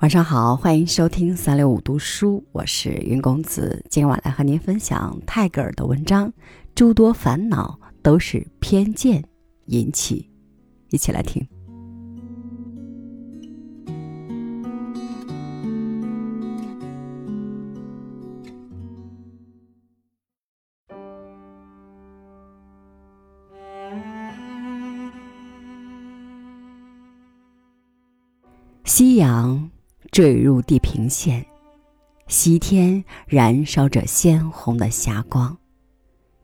晚上好，欢迎收听三六五读书，我是云公子。今晚来和您分享泰戈尔的文章《诸多烦恼都是偏见引起》，一起来听。夕阳。坠入地平线，西天燃烧着鲜红的霞光，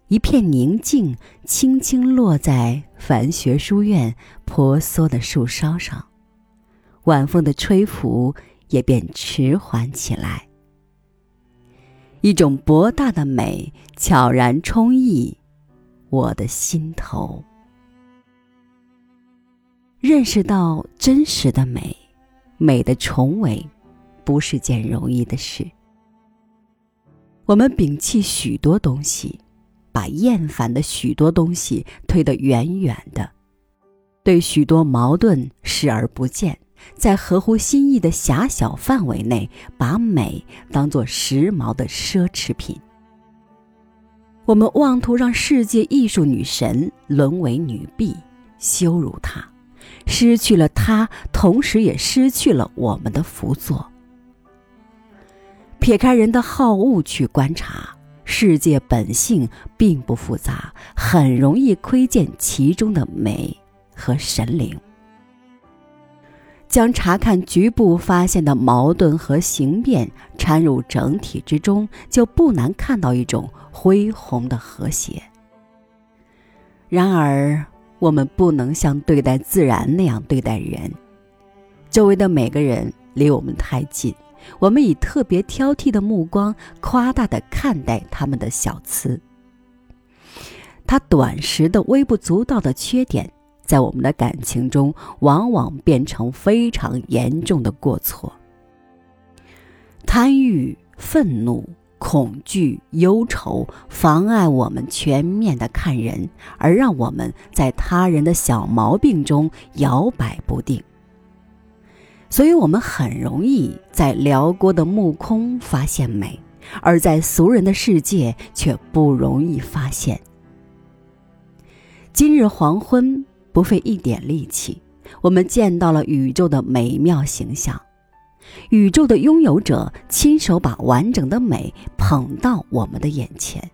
一片宁静轻轻落在凡学书院婆娑的树梢上，晚风的吹拂也便迟缓起来。一种博大的美悄然充溢我的心头，认识到真实的美。美的重围，不是件容易的事。我们摒弃许多东西，把厌烦的许多东西推得远远的，对许多矛盾视而不见，在合乎心意的狭小范围内，把美当作时髦的奢侈品。我们妄图让世界艺术女神沦为女婢，羞辱她。失去了它，同时也失去了我们的辅佐。撇开人的好恶去观察，世界本性并不复杂，很容易窥见其中的美和神灵。将查看局部发现的矛盾和形变掺入整体之中，就不难看到一种恢宏的和谐。然而。我们不能像对待自然那样对待人，周围的每个人离我们太近，我们以特别挑剔的目光夸大的看待他们的小疵。他短时的微不足道的缺点，在我们的感情中往往变成非常严重的过错。贪欲、愤怒。恐惧、忧愁妨碍我们全面的看人，而让我们在他人的小毛病中摇摆不定。所以，我们很容易在辽阔的目空发现美，而在俗人的世界却不容易发现。今日黄昏，不费一点力气，我们见到了宇宙的美妙形象。宇宙的拥有者亲手把完整的美捧到我们的眼前。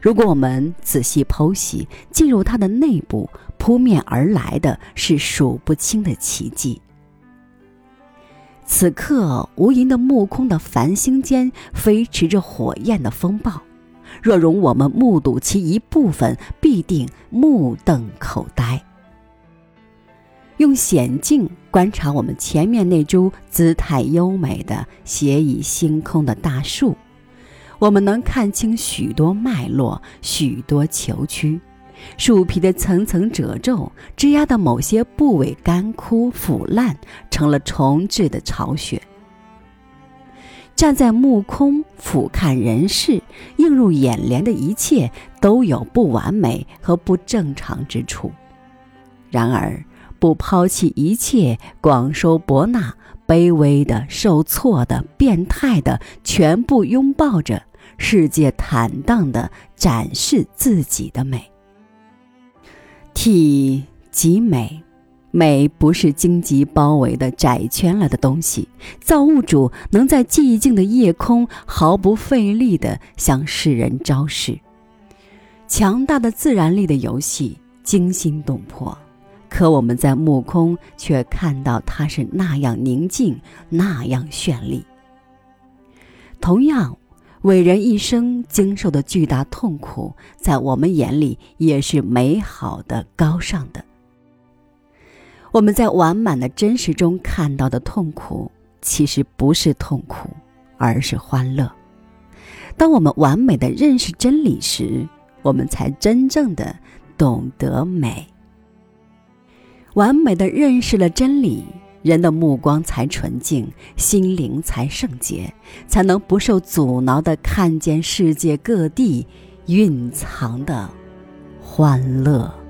如果我们仔细剖析，进入它的内部，扑面而来的是数不清的奇迹。此刻，无垠的目空的繁星间飞驰着火焰的风暴，若容我们目睹其一部分，必定目瞪口呆。用显镜观察我们前面那株姿态优美的斜倚星空的大树，我们能看清许多脉络，许多球曲，树皮的层层褶皱，枝丫的某些部位干枯腐烂，成了重置的巢穴。站在目空俯瞰人世，映入眼帘的一切都有不完美和不正常之处，然而。不抛弃一切，广收博纳，卑微的、受挫的、变态的，全部拥抱着世界，坦荡的展示自己的美。体即美，美不是荆棘包围的窄圈了的东西。造物主能在寂静的夜空毫不费力地向世人昭示，强大的自然力的游戏惊心动魄。可我们在目空却看到它是那样宁静，那样绚丽。同样，伟人一生经受的巨大痛苦，在我们眼里也是美好的、高尚的。我们在完满的真实中看到的痛苦，其实不是痛苦，而是欢乐。当我们完美的认识真理时，我们才真正的懂得美。完美的认识了真理，人的目光才纯净，心灵才圣洁，才能不受阻挠的看见世界各地蕴藏的欢乐。